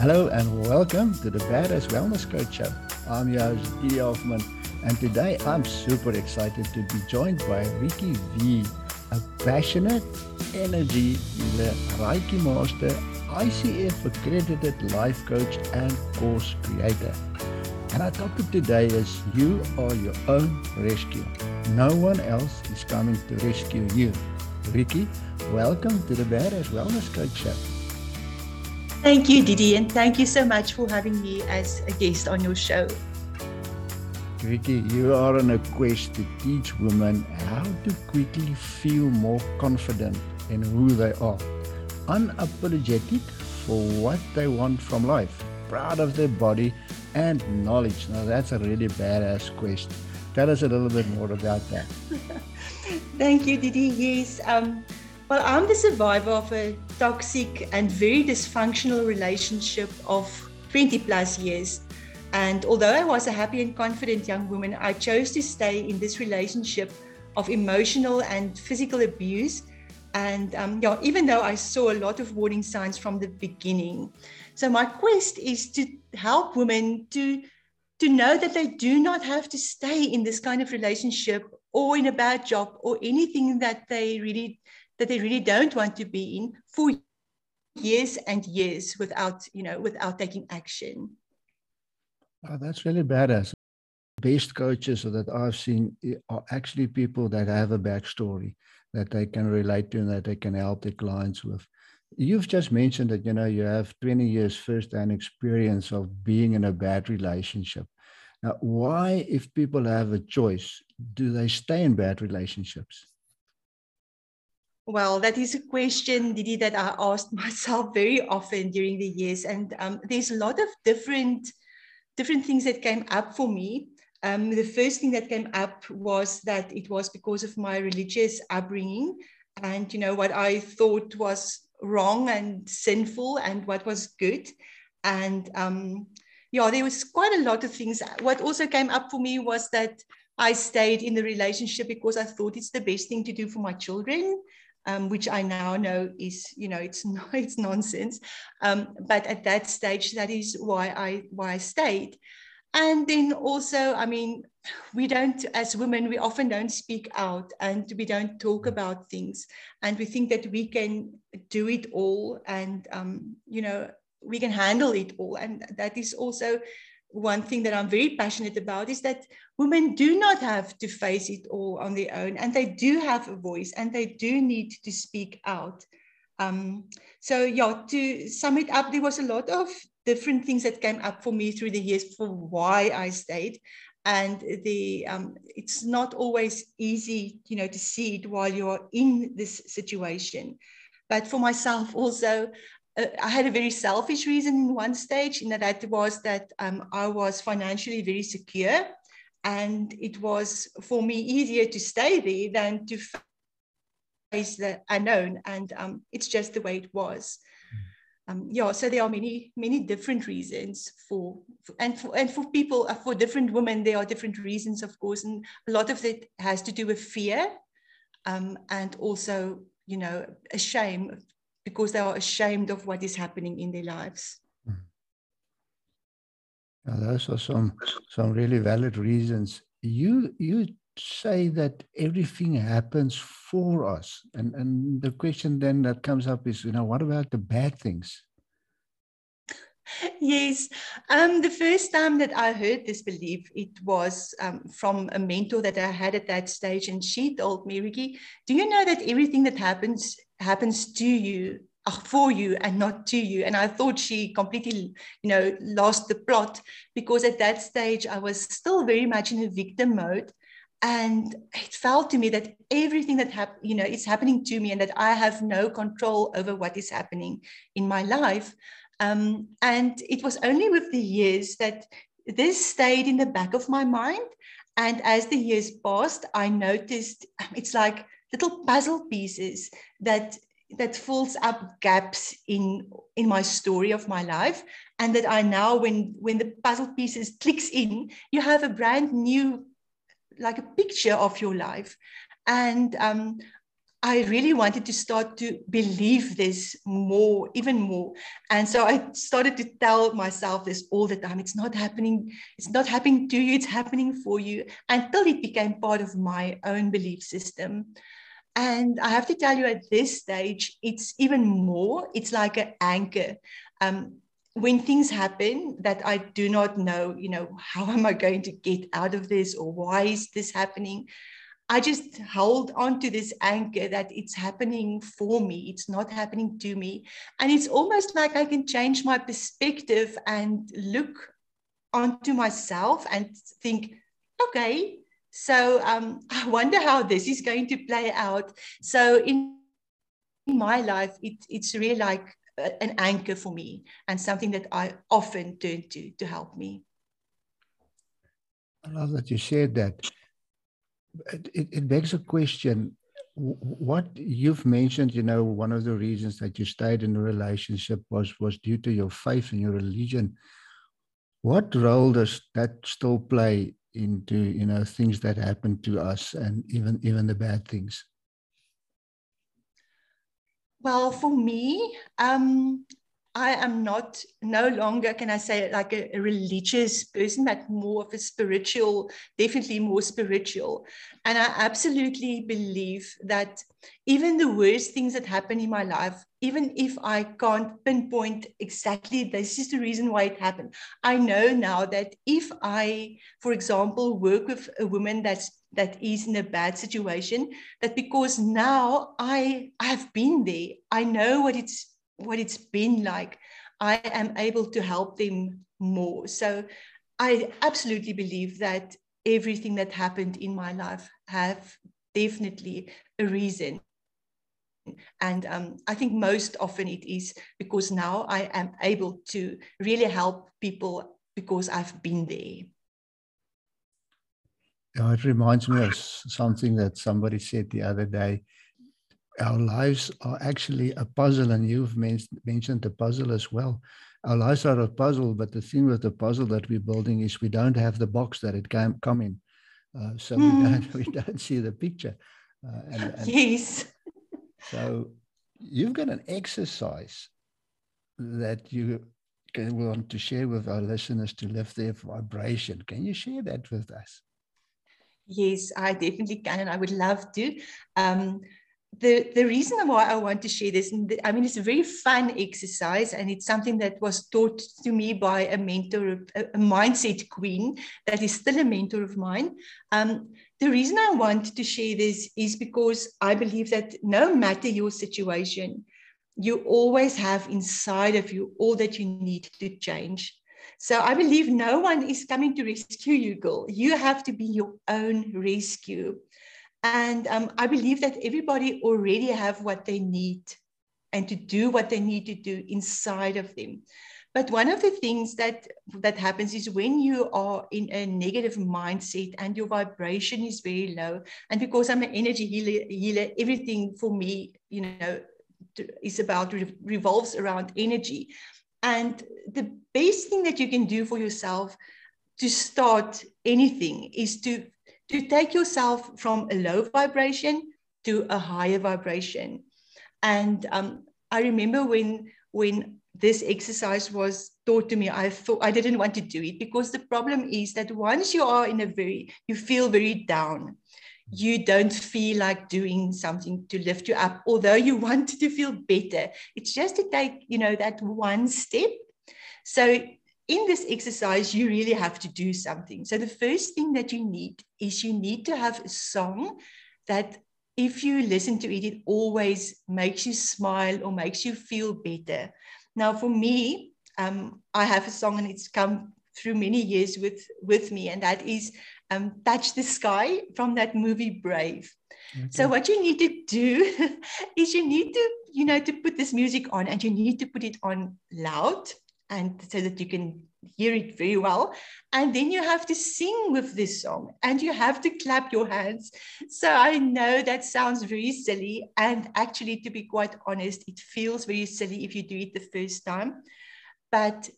Hello and welcome to the Badass Wellness Coach Show. I'm your host, Dee Hoffman, and today I'm super excited to be joined by Ricky V, a passionate energy healer, Reiki master, ICF accredited life coach, and course creator. And our topic today is You are your own rescue. No one else is coming to rescue you. Ricky, welcome to the Badass Wellness Coach Show. Thank you, Didi, and thank you so much for having me as a guest on your show. Vicky, you are on a quest to teach women how to quickly feel more confident in who they are, unapologetic for what they want from life, proud of their body and knowledge. Now, that's a really badass quest. Tell us a little bit more about that. Thank you, Didi. Yes. Um, well, I'm the survivor of a toxic and very dysfunctional relationship of 20 plus years. And although I was a happy and confident young woman, I chose to stay in this relationship of emotional and physical abuse. And um, yeah, even though I saw a lot of warning signs from the beginning. So my quest is to help women to to know that they do not have to stay in this kind of relationship or in a bad job or anything that they really that they really don't want to be in for years and years without, you know, without taking action. Oh, that's really badass. Best coaches that I've seen eh, are actually people that have a backstory that they can relate to and that they can help their clients with. You've just mentioned that you know you have 20 years first-hand experience of being in a bad relationship. Now, why, if people have a choice, do they stay in bad relationships? Well, that is a question, Didi, that I asked myself very often during the years, and um, there's a lot of different different things that came up for me. Um, the first thing that came up was that it was because of my religious upbringing, and you know what I thought was wrong and sinful, and what was good, and um, yeah, there was quite a lot of things. What also came up for me was that I stayed in the relationship because I thought it's the best thing to do for my children um, which I now know is, you know, it's not, it's nonsense. Um, but at that stage, that is why I why I stayed. And then also, I mean, we don't, as women, we often don't speak out and we don't talk about things, and we think that we can do it all, and um, you know, we can handle it all, and that is also one thing that I'm very passionate about is that women do not have to face it all on their own, and they do have a voice, and they do need to speak out. Um, so yeah, to sum it up, there was a lot of different things that came up for me through the years for why I stayed, and the um, it's not always easy, you know, to see it while you're in this situation. But for myself also, uh, I had a very selfish reason in one stage, in that that was that um, I was financially very secure, and it was for me easier to stay there than to face the unknown, and um, it's just the way it was. Hmm. Um, yeah, so there are many many different reasons for, for, and for and for people uh, for different women there are different reasons, of course, and a lot of it has to do with fear, um, and also you know a shame because they are ashamed of what is happening in their lives. Now, those are some some really valid reasons. You you say that everything happens for us, and and the question then that comes up is, you know, what about the bad things? Yes, um, the first time that I heard this belief, it was um, from a mentor that I had at that stage, and she told me, Ricky, do you know that everything that happens happens to you uh, for you and not to you. And i thought she completely you know lost the plot because at that stage i was still very much in a victim mode. And it felt to me that everything that happened, you know is happening to me and that i have no control over what is happening in my life. Um, and it was only with the years that this stayed in the back of my mind. And as the years passed i noticed um, it's like little puzzle pieces that that fills up gaps in in my story of my life and that i now when when the puzzle pieces clicks in you have a brand new like a picture of your life and um, I really wanted to start to believe this more, even more. And so I started to tell myself this all the time. It's not happening. It's not happening to you. It's happening for you until it became part of my own belief system. And I have to tell you at this stage, it's even more, it's like an anchor. Um, when things happen that I do not know, you know, how am I going to get out of this or why is this happening? I just hold on to this anchor that it's happening for me. It's not happening to me. And it's almost like I can change my perspective and look onto myself and think, okay, so um, I wonder how this is going to play out. So in, my life, it, it's really like an anchor for me and something that I often turn to to help me. I love that you shared that it, it begs a question what you've mentioned you know one of the reasons that you stayed in a relationship was was due to your faith and your religion what role does that still play into you know things that happen to us and even even the bad things? Well for me um I am not no longer, can I say, like a, a, religious person, but more of a spiritual, definitely more spiritual. And I absolutely believe that even the worst things that happen in my life, even if I can't pinpoint exactly this is the reason why it happened, I know now that if I, for example, work with a woman that's that is in a bad situation, that because now I I have been there, I know what it's what it's been like, I am able to help them more. So I absolutely believe that everything that happened in my life have definitely a reason. And um, I think most often it is because now I am able to really help people because I've been there. Yeah, it reminds me of something that somebody said the other day our lives are actually a puzzle, and you've men- mentioned the puzzle as well. Our lives are a puzzle, but the thing with the puzzle that we're building is we don't have the box that it came come in, uh, so mm. we hmm. don't we don't see the picture. Uh, and, and yes. So you've got an exercise that you can, want to share with our listeners to lift their vibration. Can you share that with us? Yes, I definitely can, and I would love to. Um, the, the reason why I want to share this, I mean, it's a very fun exercise, and it's something that was taught to me by a mentor, a, a mindset queen that is still a mentor of mine. Um, the reason I want to share this is because I believe that no matter your situation, you always have inside of you all that you need to change. So I believe no one is coming to rescue you, girl. You have to be your own rescue. And um, I believe that everybody already have what they need and to do what they need to do inside of them. But one of the things that that happens is when you are in a negative mindset and your vibration is very low, and because I'm an energy healer, healer everything for me, you know, is about revolves around energy. And the best thing that you can do for yourself to start anything is to to take yourself from a low vibration to a higher vibration. And um, I remember when when this exercise was taught to me, I thought I didn't want to do it because the problem is that once you are in a very, you feel very down, you don't feel like doing something to lift you up, although you want to feel better. It's just to take, you know, that one step. So in this exercise, you really have to do something. So the first thing that you need is you need to have a song that if you listen to it, it always makes you smile or makes you feel better. Now, for me, um, I have a song and it's come through many years with, with me, and that is um, Touch the Sky from that movie Brave. Okay. So what you need to do is you need to, you know, to put this music on and you need to put it on loud and so that you can hear it very well. And then you have to sing with this song and you have to clap your hands. So I know that sounds very silly. And actually, to be quite honest, it feels very silly if you do it the first time. But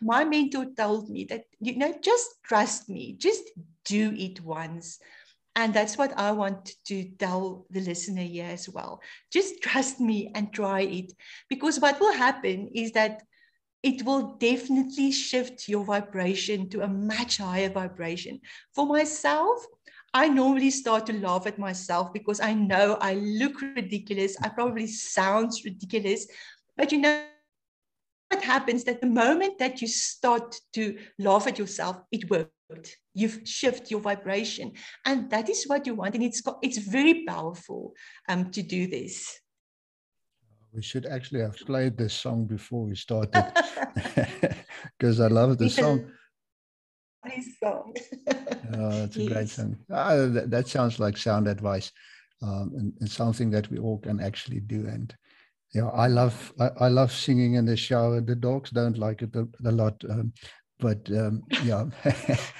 my mentor told me that, you know, just trust me, just do it once. And that's what I want to tell the listener here as well. Just trust me and try it. Because what will happen is that it will definitely shift your vibration to a much higher vibration. For myself, I normally start to laugh at myself because I know I look ridiculous. I probably sounds ridiculous. But you know what happens that the moment that you start to laugh at yourself, it worked. you've shift your vibration and that is what you want and it's it's very powerful um, to do this we should actually have played this song before we started because i love the song song. oh, that's a yes. great song. Ah, that, that, sounds like sound advice um, and, and, something that we all can actually do. And yeah, I love I, I, love singing in the shower. The dogs don't like it a, a lot, um, but um, yeah.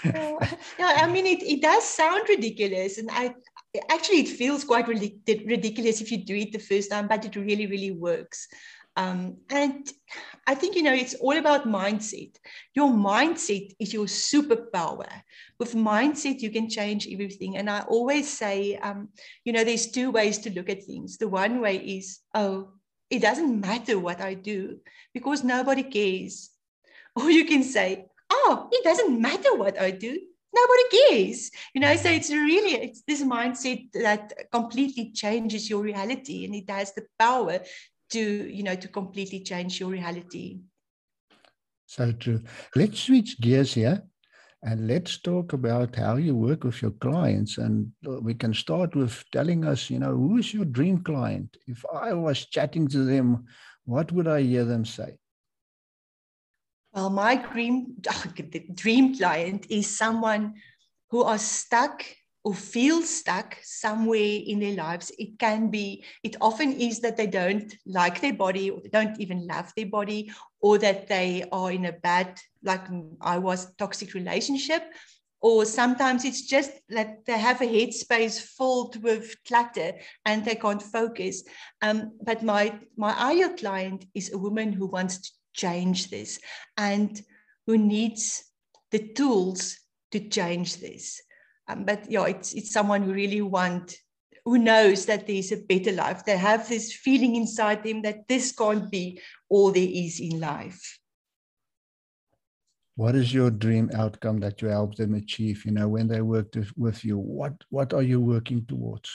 yeah, I mean, it, it does sound ridiculous. And I actually, it feels quite ridiculous if you do it the first time, but it really, really works. Um, and I think, you know, it's all about mindset. Your mindset is your superpower. With mindset, you can change everything. And I always say, um, you know, there's two ways to look at things. The one way is, oh, it doesn't matter what I do because nobody cares. Or you can say, oh, it doesn't matter what I do. Nobody cares. You know, so it's really it's this mindset that completely changes your reality and it has the power to, you know, to completely change your reality. So true. Let's switch gears here and let's talk about how you work with your clients. And uh, we can start with telling us, you know, who is your dream client? If I was chatting to them, what would I hear them say? Well, my dream dream client is someone who are stuck or feel stuck somewhere in their lives. It can be, it often is that they don't like their body or they don't even love their body or that they are in a bad, like I was, toxic relationship. Or sometimes it's just that they have a headspace filled with clutter and they can't focus. Um, but my my ideal client is a woman who wants to change this and who needs the tools to change this. Um, but yeah, it's it's someone who really want who knows that there's a better life. They have this feeling inside them that this can't be all there is in life. What is your dream outcome that you help them achieve? You know, when they work with you, what what are you working towards?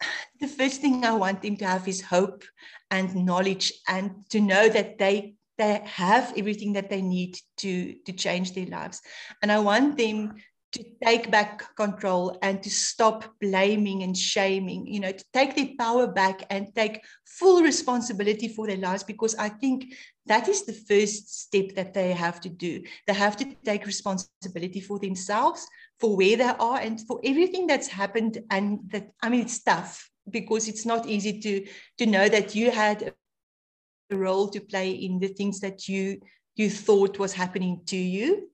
the first thing I want them to have is hope and knowledge and to know that they they have everything that they need to to change their lives. And I want them to take back control and to stop blaming and shaming, you know, to take their power back and take full responsibility for their lives because I think that is the first step that they have to do. They have to take responsibility for themselves, for where they are, and for everything that's happened. And that, I mean, it's tough because it's not easy to, to know that you had a role to play in the things that you, you thought was happening to you.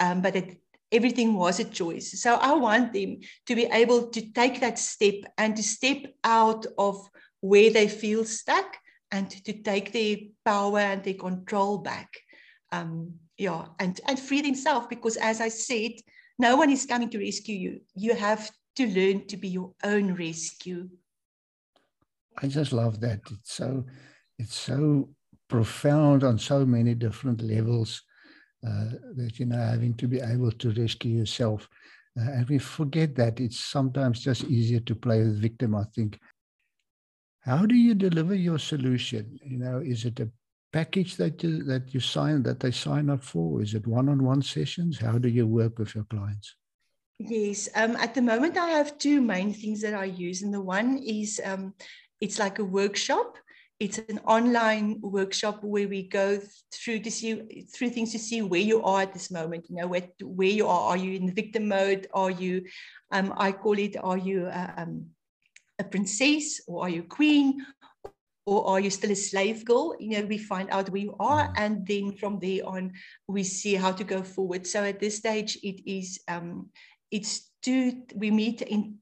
Um, but that everything was a choice. So I want them to be able to take that step and to step out of where they feel stuck and to take their power and their control back. Um, yeah, and, and free themselves because as I said, no one is coming to rescue you. You have to learn to be your own rescue. I just love that. It's so it's so profound on so many different levels uh, that you know having to be able to rescue yourself. Uh, and we forget that it's sometimes just easier to play with victim. I think how do you deliver your solution? You know, is it a package that you that you sign that they sign up for? Is it one-on-one sessions? How do you work with your clients? Yes, um, at the moment I have two main things that I use, and the one is um, it's like a workshop. It's an online workshop where we go through to see through things to see where you are at this moment. You know where where you are. Are you in the victim mode? Are you? Um, I call it. Are you? Uh, um, a princess or are you a queen or are you still a slave girl? You know, we find out where you are, mm. and then from there on, we see how to go forward. So at this stage, it is um, it's two. We meet in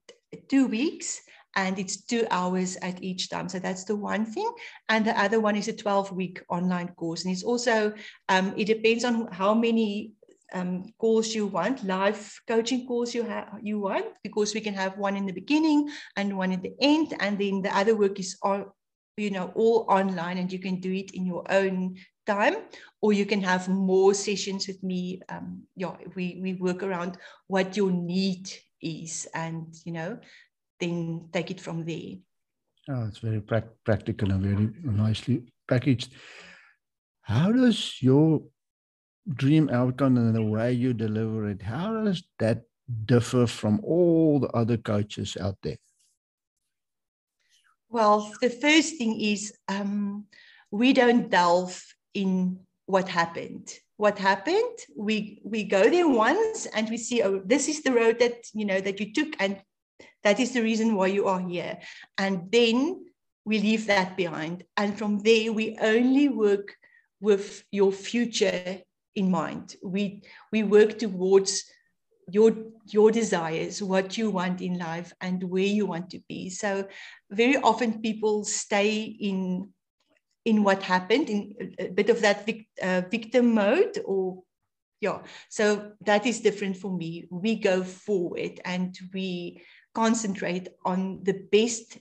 two weeks, and it's two hours at each time. So that's the one thing, and the other one is a twelve-week online course, and it's also um, it depends on how many um, calls you want, live coaching calls you have you want, because we can have one in the beginning and one at the end, and then the other work is all you know all online, and you can do it in your own time, or you can have more sessions with me. Um, yeah, we we work around what your need is, and you know, then take it from there. Oh, it's very pra- practical and very nicely packaged. How does your dream outcome and the way you deliver it, how does that differ from all the other coaches out there? Well, the first thing is um, we don't delve in what happened. What happened? We we go there once and we see, oh, this is the road that you know that you took, and that is the reason why you are here. And then we leave that behind. And from there, we only work with your future in mind. We we work towards your your desires, what you want in life, and where you want to be. So very often people stay in in what happened in a bit of that vic, uh, victim mode or yeah so that is different for me we go forward and we concentrate on the best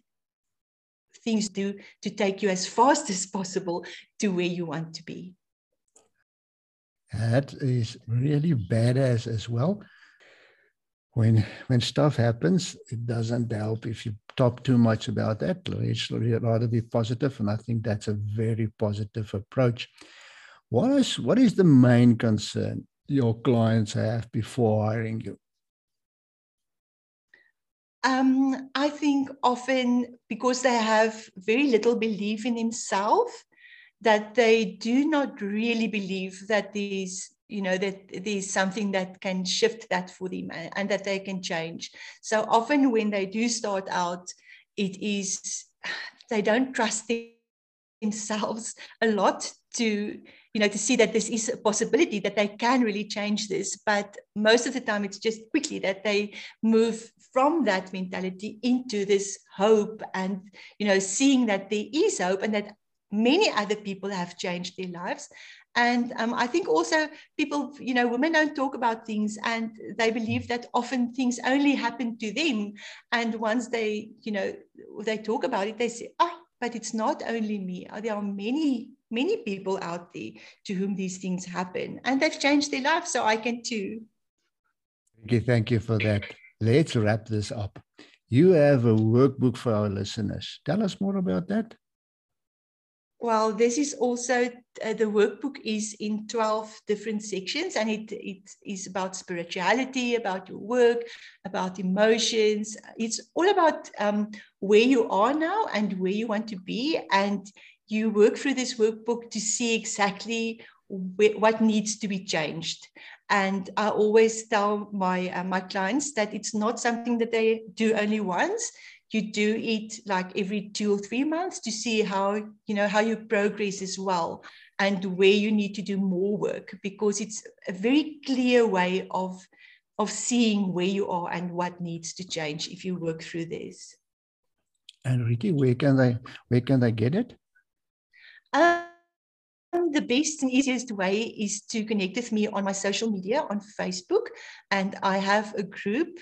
things to to take you as fast as possible to where you want to be that is really badass as well. When when stuff happens, it doesn't help if you talk too much about that. It's rather be positive, and I think that's a very positive approach. What is what is the main concern your clients have before hiring you? Um, I think often because they have very little belief in themselves, that they do not really believe that there's you know that there's something that can shift that for them and that they can change. So often when they do start out it is they don't trust themselves a lot to you know to see that this is a possibility that they can really change this. But most of the time it's just quickly that they move from that mentality into this hope and you know seeing that there is hope and that many other people have changed their lives and um, i think also people you know women don't talk about things and they believe that often things only happen to them. And once they you know they talk about it they say oh but it's not only me. There are many many people out there to whom these things happen? And they've changed their life so i can too. Thank you, thank you for that. Let's wrap this up. You have a workbook for our listeners. Tell us more about that well, this is also uh, the workbook is in 12 different sections and it, it is about spirituality, about your work, about emotions. It's all about um, where you are now and where you want to be. And you work through this workbook to see exactly wh- what needs to be changed. And I always tell my, uh, my clients that it's not something that they do only once you do it like every two or three months to see how you know how you progress as well and where you need to do more work because it's a very clear way of of seeing where you are and what needs to change if you work through this. And ricky where can they where can they get it? Um, the best and easiest way is to connect with me on my social media on facebook and i have a group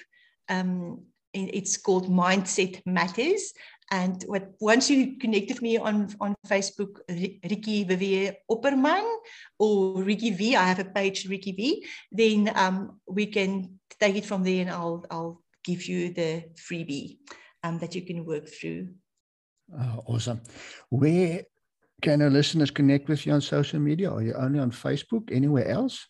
um, it's called Mindset Matters. And what, once you connect with me on, on Facebook, Ricky Vivier Opperman or Ricky V, I have a page, Ricky V, then um, we can take it from there and I'll, I'll give you the freebie um, that you can work through. Oh, awesome. Where can our listeners connect with you on social media? Are you only on Facebook? Anywhere else?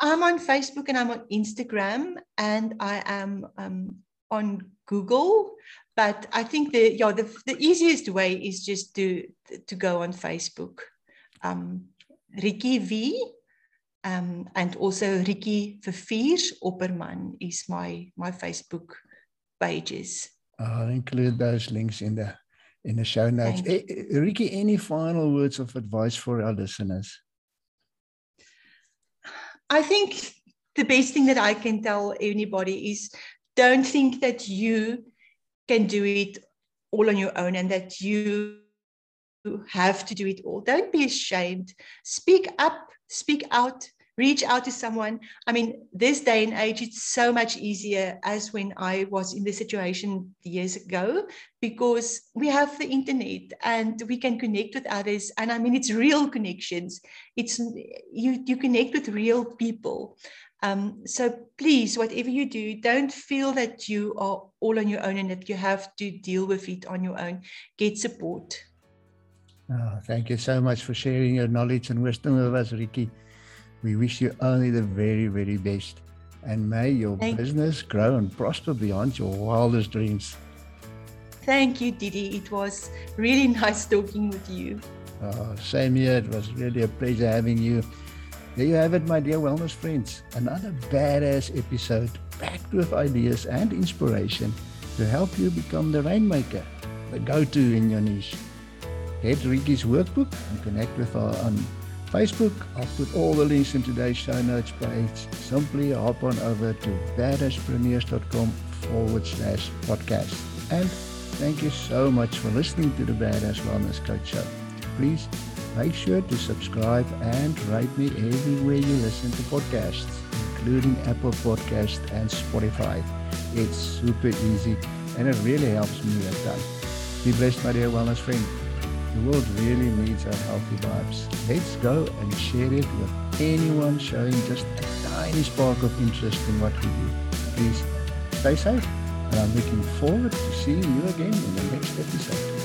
I'm on Facebook and I'm on Instagram, and I am um, on Google, but I think the yeah the, the easiest way is just to to go on Facebook. Um, Ricky V um, and also Ricky Vivier Opperman is my my Facebook pages. I'll include those links in the in the show notes. Eh, eh, Ricky, any final words of advice for our listeners? I think the best thing that I can tell anybody is don't think that you can do it all on your own and that you have to do it all. Don't be ashamed. Speak up, speak out, reach out to someone. I mean, this day and age, it's so much easier as when I was in the situation years ago because we have the internet and we can connect with others. And I mean, it's real connections. It's you you connect with real people. Um, so please, whatever you do, don't feel that you are all on your own and that you have to deal with it on your own. Get support. Oh, thank you so much for sharing your knowledge and wisdom with us, Ricky. We wish you only the very, very best. And may your thank business grow and prosper beyond your wildest dreams. Thank you, Didi. It was really nice talking with you. Oh, same here. It was really a pleasure having you. There you have it, my dear wellness friends. Another badass episode packed with ideas and inspiration to help you become the rainmaker, the go to in your niche. Head to Ricky's workbook and connect with her on Facebook. I'll put all the links in today's show notes page. Simply hop on over to badasspreneurs.com forward slash podcast. And thank you so much for listening to the Badass Wellness Coach Show. Please make sure to subscribe and rate me everywhere you listen to podcasts, including Apple Podcasts and Spotify. It's super easy and it really helps me a ton. Be blessed, my dear wellness friend. The world really needs our healthy vibes. Let's go and share it with anyone showing just a tiny spark of interest in what we do. Please stay safe, and I'm looking forward to seeing you again in the next episode.